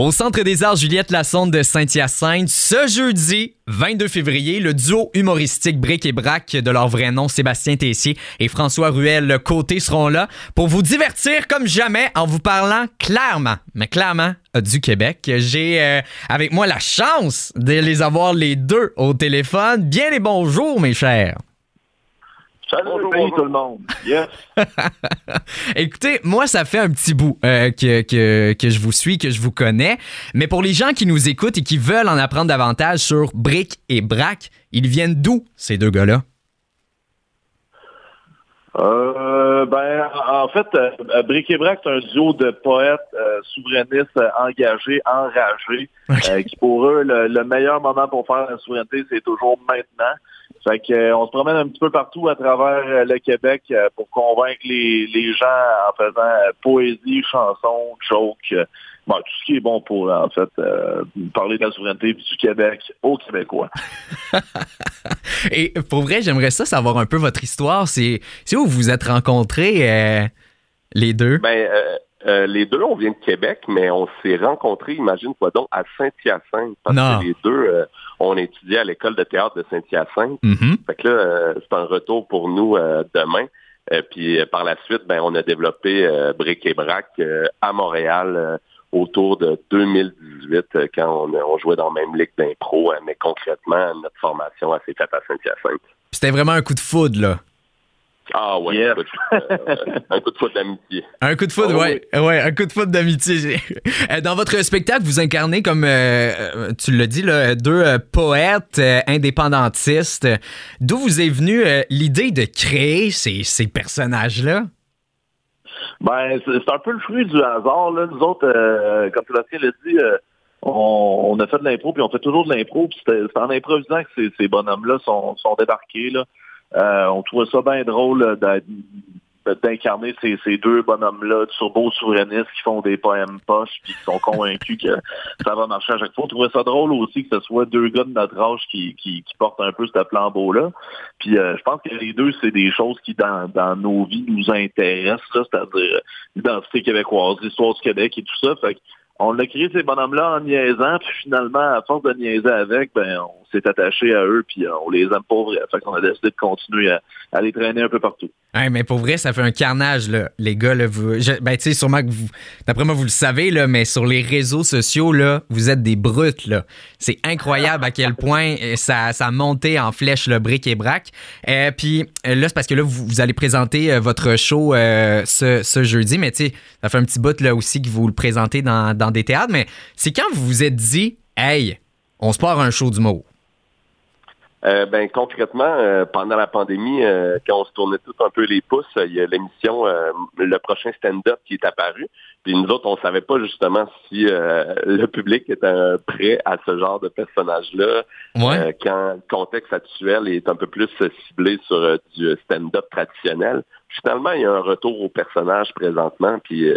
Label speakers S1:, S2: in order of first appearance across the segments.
S1: Au Centre des Arts Juliette Lassonde de Saint-Hyacinthe, ce jeudi 22 février, le duo humoristique Bric et Brac de leur vrai nom, Sébastien Tessier et François Ruel Côté seront là pour vous divertir comme jamais en vous parlant clairement, mais clairement du Québec. J'ai euh, avec moi la chance de les avoir les deux au téléphone. Bien les bonjours, mes chers.
S2: Salut tout le monde. Yes.
S1: Écoutez, moi, ça fait un petit bout euh, que, que, que, je vous suis, que je vous connais. Mais pour les gens qui nous écoutent et qui veulent en apprendre davantage sur Brick et Brac, ils viennent d'où, ces deux gars-là?
S2: Euh, ben, en fait, euh, Brick et Brac, c'est un duo de poètes euh, souverainistes engagés, enragés, qui pour eux, le, meilleur moment pour faire la souveraineté, c'est toujours maintenant. Fait que, euh, on se promène un petit peu partout à travers euh, le Québec euh, pour convaincre les, les gens en faisant poésie, chansons, jokes, bon, tout ce qui est bon pour, en fait, parler de la souveraineté du Québec aux Québécois.
S1: Et pour vrai, j'aimerais ça savoir un peu votre histoire. C'est où vous vous êtes rencontrés, les deux?
S3: Ben, les deux, on vient de Québec, mais on s'est rencontrés, imagine-toi donc, à Saint-Hyacinthe. Parce que les deux, on étudiait à l'école de théâtre de Saint-Hyacinthe.
S1: Mm-hmm.
S3: Fait que là, euh, c'est un retour pour nous euh, demain. Euh, puis par la suite, ben, on a développé Brick et Brac à Montréal autour de 2018 quand on, jouait dans la même ligue d'impro. mais concrètement, notre formation s'est faite à Saint-Hyacinthe.
S1: C'était vraiment un coup de foudre, là.
S3: Ah ouais, euh, un coup de foot d'amitié.
S1: Un coup de foot, ah ouais, ouais, un coup de foot d'amitié. Euh, dans votre spectacle, vous incarnez comme euh, tu l'as dit là, deux poètes indépendantistes. D'où vous est venue l'idée de créer ces, ces personnages-là?
S2: Ben, c'est un peu le fruit du hasard. Là. Nous autres, comme Sébastien l'a dit, on, on, a fait de l'impro, puis on fait toujours de l'impro, puis c'est en improvisant que ces, ces bonhommes-là sont, sont débarqués. Là. Euh, on trouvait ça bien drôle d'incarner ces, ces, deux bonhommes-là, turbo souverainistes qui font des poèmes poches puis qui sont convaincus que ça va marcher à chaque fois. On trouvait ça drôle aussi que ce soit deux gars de notre âge qui, qui, qui portent un peu ce flambeau-là. Puis euh, je pense que les deux, c'est des choses qui, dans, dans nos vies, nous intéressent, c'est-à-dire l'identité québécoise, l'histoire du Québec et tout ça. Fait on a créé ces bonhommes-là en niaisant, puis finalement, à force de niaiser avec, ben on s'est attaché à eux, puis euh, on les aime pas vrai. Fait qu'on a décidé de continuer à, les traîner un peu partout.
S1: Ouais, mais pour vrai, ça fait un carnage, là. Les gars, là, vous. ben, tu sais, sûrement que vous. D'après moi, vous le savez, là, mais sur les réseaux sociaux, là, vous êtes des brutes, là. C'est incroyable à quel point euh, ça, ça a monté en flèche le bric et brac. Euh, puis là, c'est parce que là, vous, allez présenter votre show ce, ce, jeudi, mais tu sais, ça fait un petit bout là aussi que vous le présentez dans, dans des théâtres, mais c'est quand vous vous êtes dit, hey, on se part un show du mot.
S3: Euh, ben concrètement, euh, pendant la pandémie, euh, quand on se tournait tous un peu les pouces, il y a l'émission Le prochain stand-up qui est apparu. Puis nous autres, on savait pas justement si le public était prêt à ce genre de personnage-là. quand le contexte actuel est un peu plus ciblé sur du stand-up traditionnel. Finalement, il y a un retour au personnage présentement, puis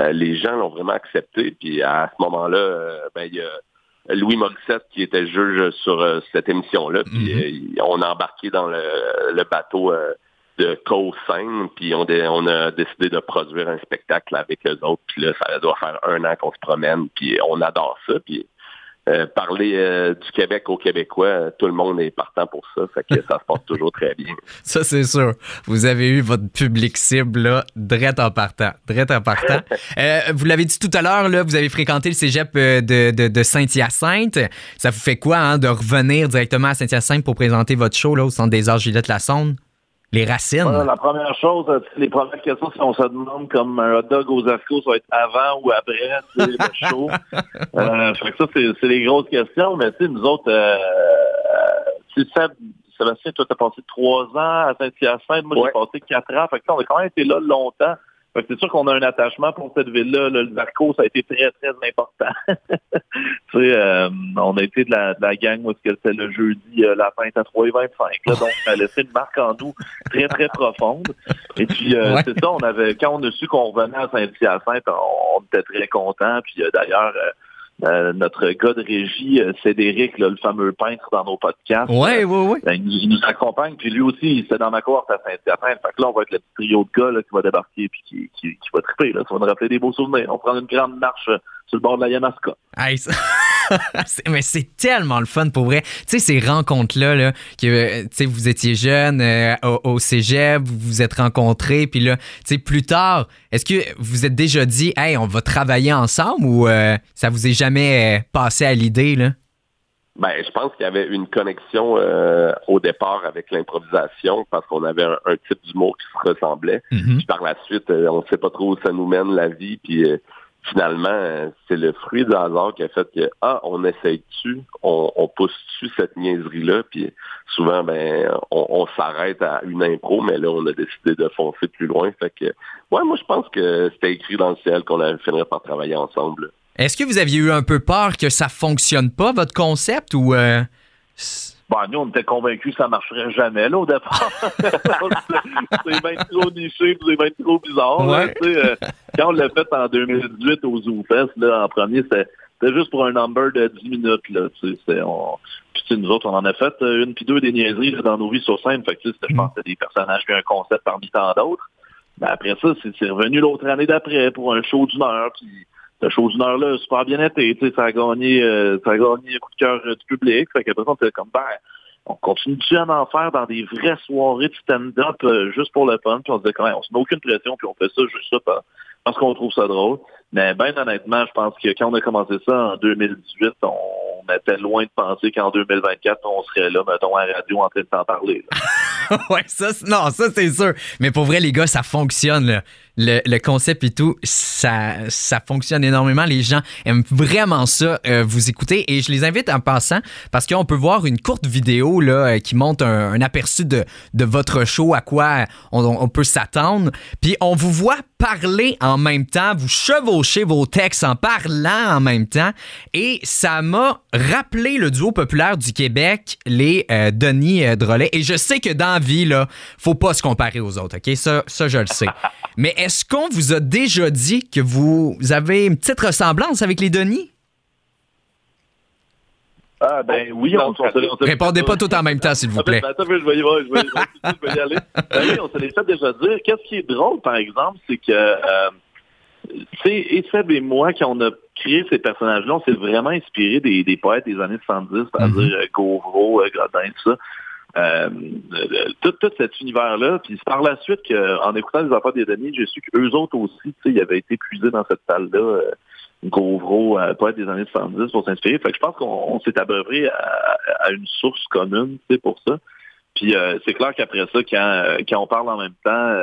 S3: les gens l'ont vraiment accepté. Puis à ce moment-là, ben il y a Louis Morissette qui était juge sur euh, cette émission-là. Puis mhm. euh, on a embarqué dans le, bateau euh, de Co-Scène, puis on, on, a décidé de produire un spectacle avec eux autres. Puis là, ça doit faire un an qu'on se promène, puis on adore ça. Puis euh, parler euh, du Québec aux Québécois, tout le monde est partant pour ça, fait que ça se passe toujours très bien.
S1: Ça, c'est sûr. Vous avez eu votre public cible, là, drette en partant. Drette en partant. Euh, vous l'avez dit tout à l'heure, là, vous avez fréquenté le cégep de, de, Saint-Hyacinthe. Ça vous fait quoi, hein, de revenir directement à Saint-Hyacinthe pour présenter votre show, là, au Centre des Arts Gillette-Lassonde? Les racines.
S2: la première chose, euh, les premières questions, si on se demande comme un hot dog aux ascos, ça va être avant ou après le show. euh, fait que ça, c'est les grosses questions, mais tu sais, nous autres, euh, euh ça, Sébastien, toi, t'as passé trois ans à Saint-Hyacinthe, moi, j'ai passé quatre ans. Fait que on a quand même été là longtemps c'est sûr qu'on a un attachement pour cette ville-là. Le Narco, ça a été très, très important. tu sais, euh, on a été de la, de la gang où c'était le jeudi, euh, la fin à 3 et 25. Là, donc, ça a laissé une marque en nous très, très profonde. Et puis, euh, c'est ça, on avait, quand on a su qu'on revenait à Saint-Hyacinthe, on, on était très contents. Puis d'ailleurs, euh, notre gars de régie, euh, Cédric, le fameux peintre dans nos podcasts.
S1: Ouais, ouais, ouais.
S2: Ben, il, nous, accompagne, puis lui aussi, il était dans ma cohorte à Saint-Hyacinthe. Fait que là, on va être le petit trio de gars qui va débarquer puis qui, qui, qui va triper. Là. Ça va nous rappeler des beaux souvenirs. On prend une grande marche sur le bord de la Yamaska.
S1: mais c'est tellement le fun pour vrai. Tu sais, ces rencontres-là, là, que tu vous étiez jeune euh, au, cégep, vous vous êtes rencontrés, puis là, tu sais, plus tard, est-ce que vous êtes déjà dit, hey, on va travailler ensemble ou euh, ça vous est jamais euh, passé à l'idée, là?
S3: Ben, je pense qu'il y avait une connexion au départ avec l'improvisation parce qu'on avait un, type d'humour qui se ressemblait. Mm-hmm. Puis par la suite, on ne sait pas trop où ça nous mène la vie. Puis finalement, c'est le fruit du hasard qui a fait que, ah, on essaye-tu, on, on pousse-tu cette niaiserie-là, puis souvent, ben, on, s'arrête à une impro, mais là, on a décidé de foncer plus loin. Fait que, ouais, moi, je pense que c'était écrit dans le ciel qu'on allait finir par travailler ensemble.
S1: Est-ce que vous aviez eu un peu peur que ça fonctionne pas, votre concept, ou... Euh,
S2: Bon, nous, on était convaincus que ça marcherait jamais, là, au départ. c'est bien trop niché, c'est bien trop bizarre. Là, euh, quand on l'a fait en 2018 au ZooFest, là, en premier, c'était juste pour un number de 10 minutes, là, tu sais, on... Puis, nous autres, on en a fait euh, une puis deux des niaiseries dans nos vies sur scène. Fait que, je pense que des personnages puis un concept parmi tant d'autres. Mais après ça, c'est revenu l'autre année d'après pour un show d'une heure, puis la chose d'une heure-là, super bien été. Ça a gagné euh, ça a gagné un coup de cœur euh, du public. Fait qu'après on était comme ben, on continue à en faire dans des vraies soirées de stand-up euh, juste pour le fun? Puis on se disait quand même, on se met aucune pression, puis on fait ça juste ça parce qu'on trouve ça drôle. Mais ben honnêtement, je pense que quand on a commencé ça en 2018, on était loin de penser qu'en 2024, on serait là, mettons, à la radio en train de t'en parler.
S1: ouais, ça, non, ça c'est sûr. Mais pour vrai, les gars, ça fonctionne. Là le, concept et tout, ça, ça fonctionne énormément. Les gens aiment vraiment ça, euh, vous écouter. Et je les invite en passant parce qu'on peut voir une courte vidéo là, euh, qui montre un, aperçu de, de, votre show, à quoi on, peut s'attendre. Puis on vous voit parler en même temps, vous chevauchez vos textes en parlant en même temps. Et ça m'a rappelé le duo populaire du Québec, les euh, Denis Drolet. Et je sais que dans la vie, là, faut pas se comparer aux autres, OK? Ça, ça je le sais. Mais est-ce qu'on vous a déjà dit que vous avez une petite ressemblance avec les Denis?
S2: Ah, ben oui, on,
S1: se Répondez pas tout en même temps, s'il vous plaît.
S2: Attends, je vais y, je vais, je vais y aller. Ben oui, on se les fait déjà dire. Qu'est-ce qui est drôle, par exemple, c'est que, euh, tu sais, et moi, quand on a créé ces personnages-là, on s'est vraiment inspiré des, des poètes des années 70, c'est-à-dire mm Gauvreau, Gradin, tout ça. Euh, tout, tout cet univers-là. Puis c'est par la suite qu'en écoutant les affaires des Denis, j'ai su qu'eux autres aussi, tu sais, ils avaient été puisés dans cette salle-là. Euh, Gauvreau, euh, poète des années 70 pour s'inspirer. Fait que je pense qu'on s'est abreuvé à, à, une source commune, tu sais, pour ça. Puis euh, c'est clair qu'après ça, quand, quand on parle en même temps,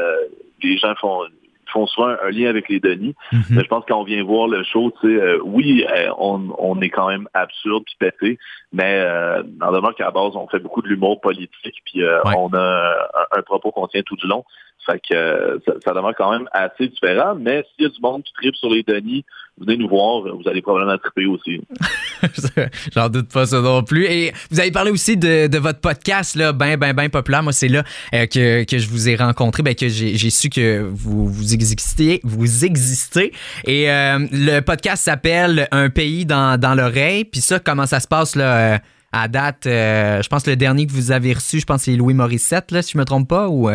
S2: les gens font font souvent un lien avec les Denis. Mhm. Mais je pense qu'on vient voir le show, tu sais, euh, oui, euh, on, on, est quand même absurde puis pété, mais euh, dans le qu'à la base, on fait beaucoup de l'humour politique, puis euh, on a un, propos qu'on tient tout du long. Fait que ça, ça demeure quand même assez différent, mais s'il y a du monde qui tripe sur les Denis, venez nous voir, vous allez probablement triper aussi.
S1: J'en doute pas ça non plus. Et vous avez parlé aussi de, de votre podcast, là, ben, ben, ben populaire. Moi, c'est là euh, que, que, je vous ai rencontré, ben, que j'ai su que vous, vous existiez, vous existez. Et euh, le podcast s'appelle Un pays dans, dans l'oreille. Puis ça, comment ça se passe, là? Euh, à date, je pense que le dernier que vous avez reçu, je pense c'est Louis Morissette, là, si je me trompe pas, ou...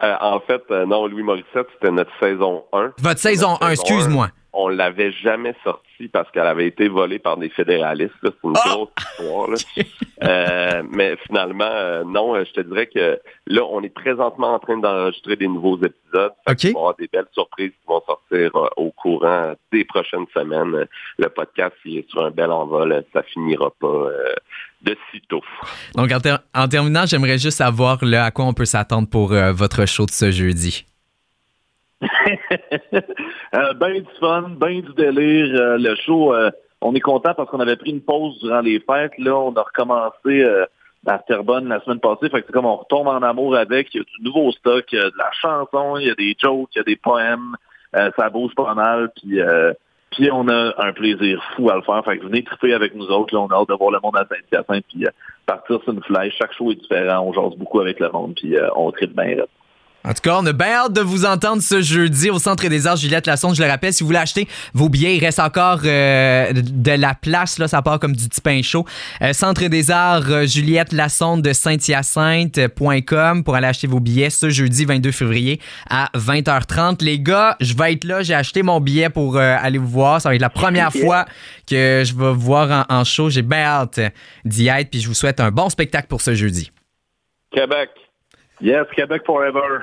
S3: en fait, non, Louis Morissette, c'était notre saison 1.
S1: Votre saison 1, excuse-moi
S3: on l'avait jamais sorti parce qu'elle avait été volée par des fédéralistes. C'est une ah! grosse histoire. Euh, mais finalement, euh, non, euh, je te dirais que là, on est présentement en train d'enregistrer des nouveaux épisodes. Il va y avoir des belles surprises qui vont sortir au courant des prochaines semaines. Le podcast, il est sur un bel envol. Ça finira pas de sitôt.
S1: Donc, en, terminant, j'aimerais juste savoir là, à quoi on peut s'attendre pour votre show de ce jeudi?
S2: euh, ben du fun, ben du délire. Euh, le show, euh, on est content parce qu'on avait pris une pause durant les fêtes. Là, on a recommencé euh, à Terrebonne la semaine passée. Fait que c'est comme on retombe en amour avec. Il y a du nouveau stock, il y a de la chanson, il y a des jokes, il y a des poèmes. ça bouge pas mal. Puis, puis on a un plaisir fou à le faire. Fait que venez triper avec nous autres. Là, on a hâte de voir le monde à Saint-Hyacinthe. Puis partir sur une flèche. Chaque show est différent. On jase beaucoup avec le monde. Puis on tripe bien.
S1: En tout cas, on a bien hâte de vous entendre ce jeudi au Centre des Arts Juliette Lassonde. Je le rappelle, si vous voulez acheter vos billets, il reste encore euh, de la place. Là, ça part comme du petit pain chaud. Euh, Centre des Arts euh, Juliette Lassonde de Saint-Hyacinthe.com pour aller acheter vos billets ce jeudi 22 février à 20h30. Les gars, je vais être là. J'ai acheté mon billet pour aller vous voir. Ça va être la première fois que je vais vous voir en, en show. J'ai bien hâte d'y être. Puis je vous souhaite un bon spectacle pour ce jeudi.
S3: Québec.
S2: Yes, Québec forever.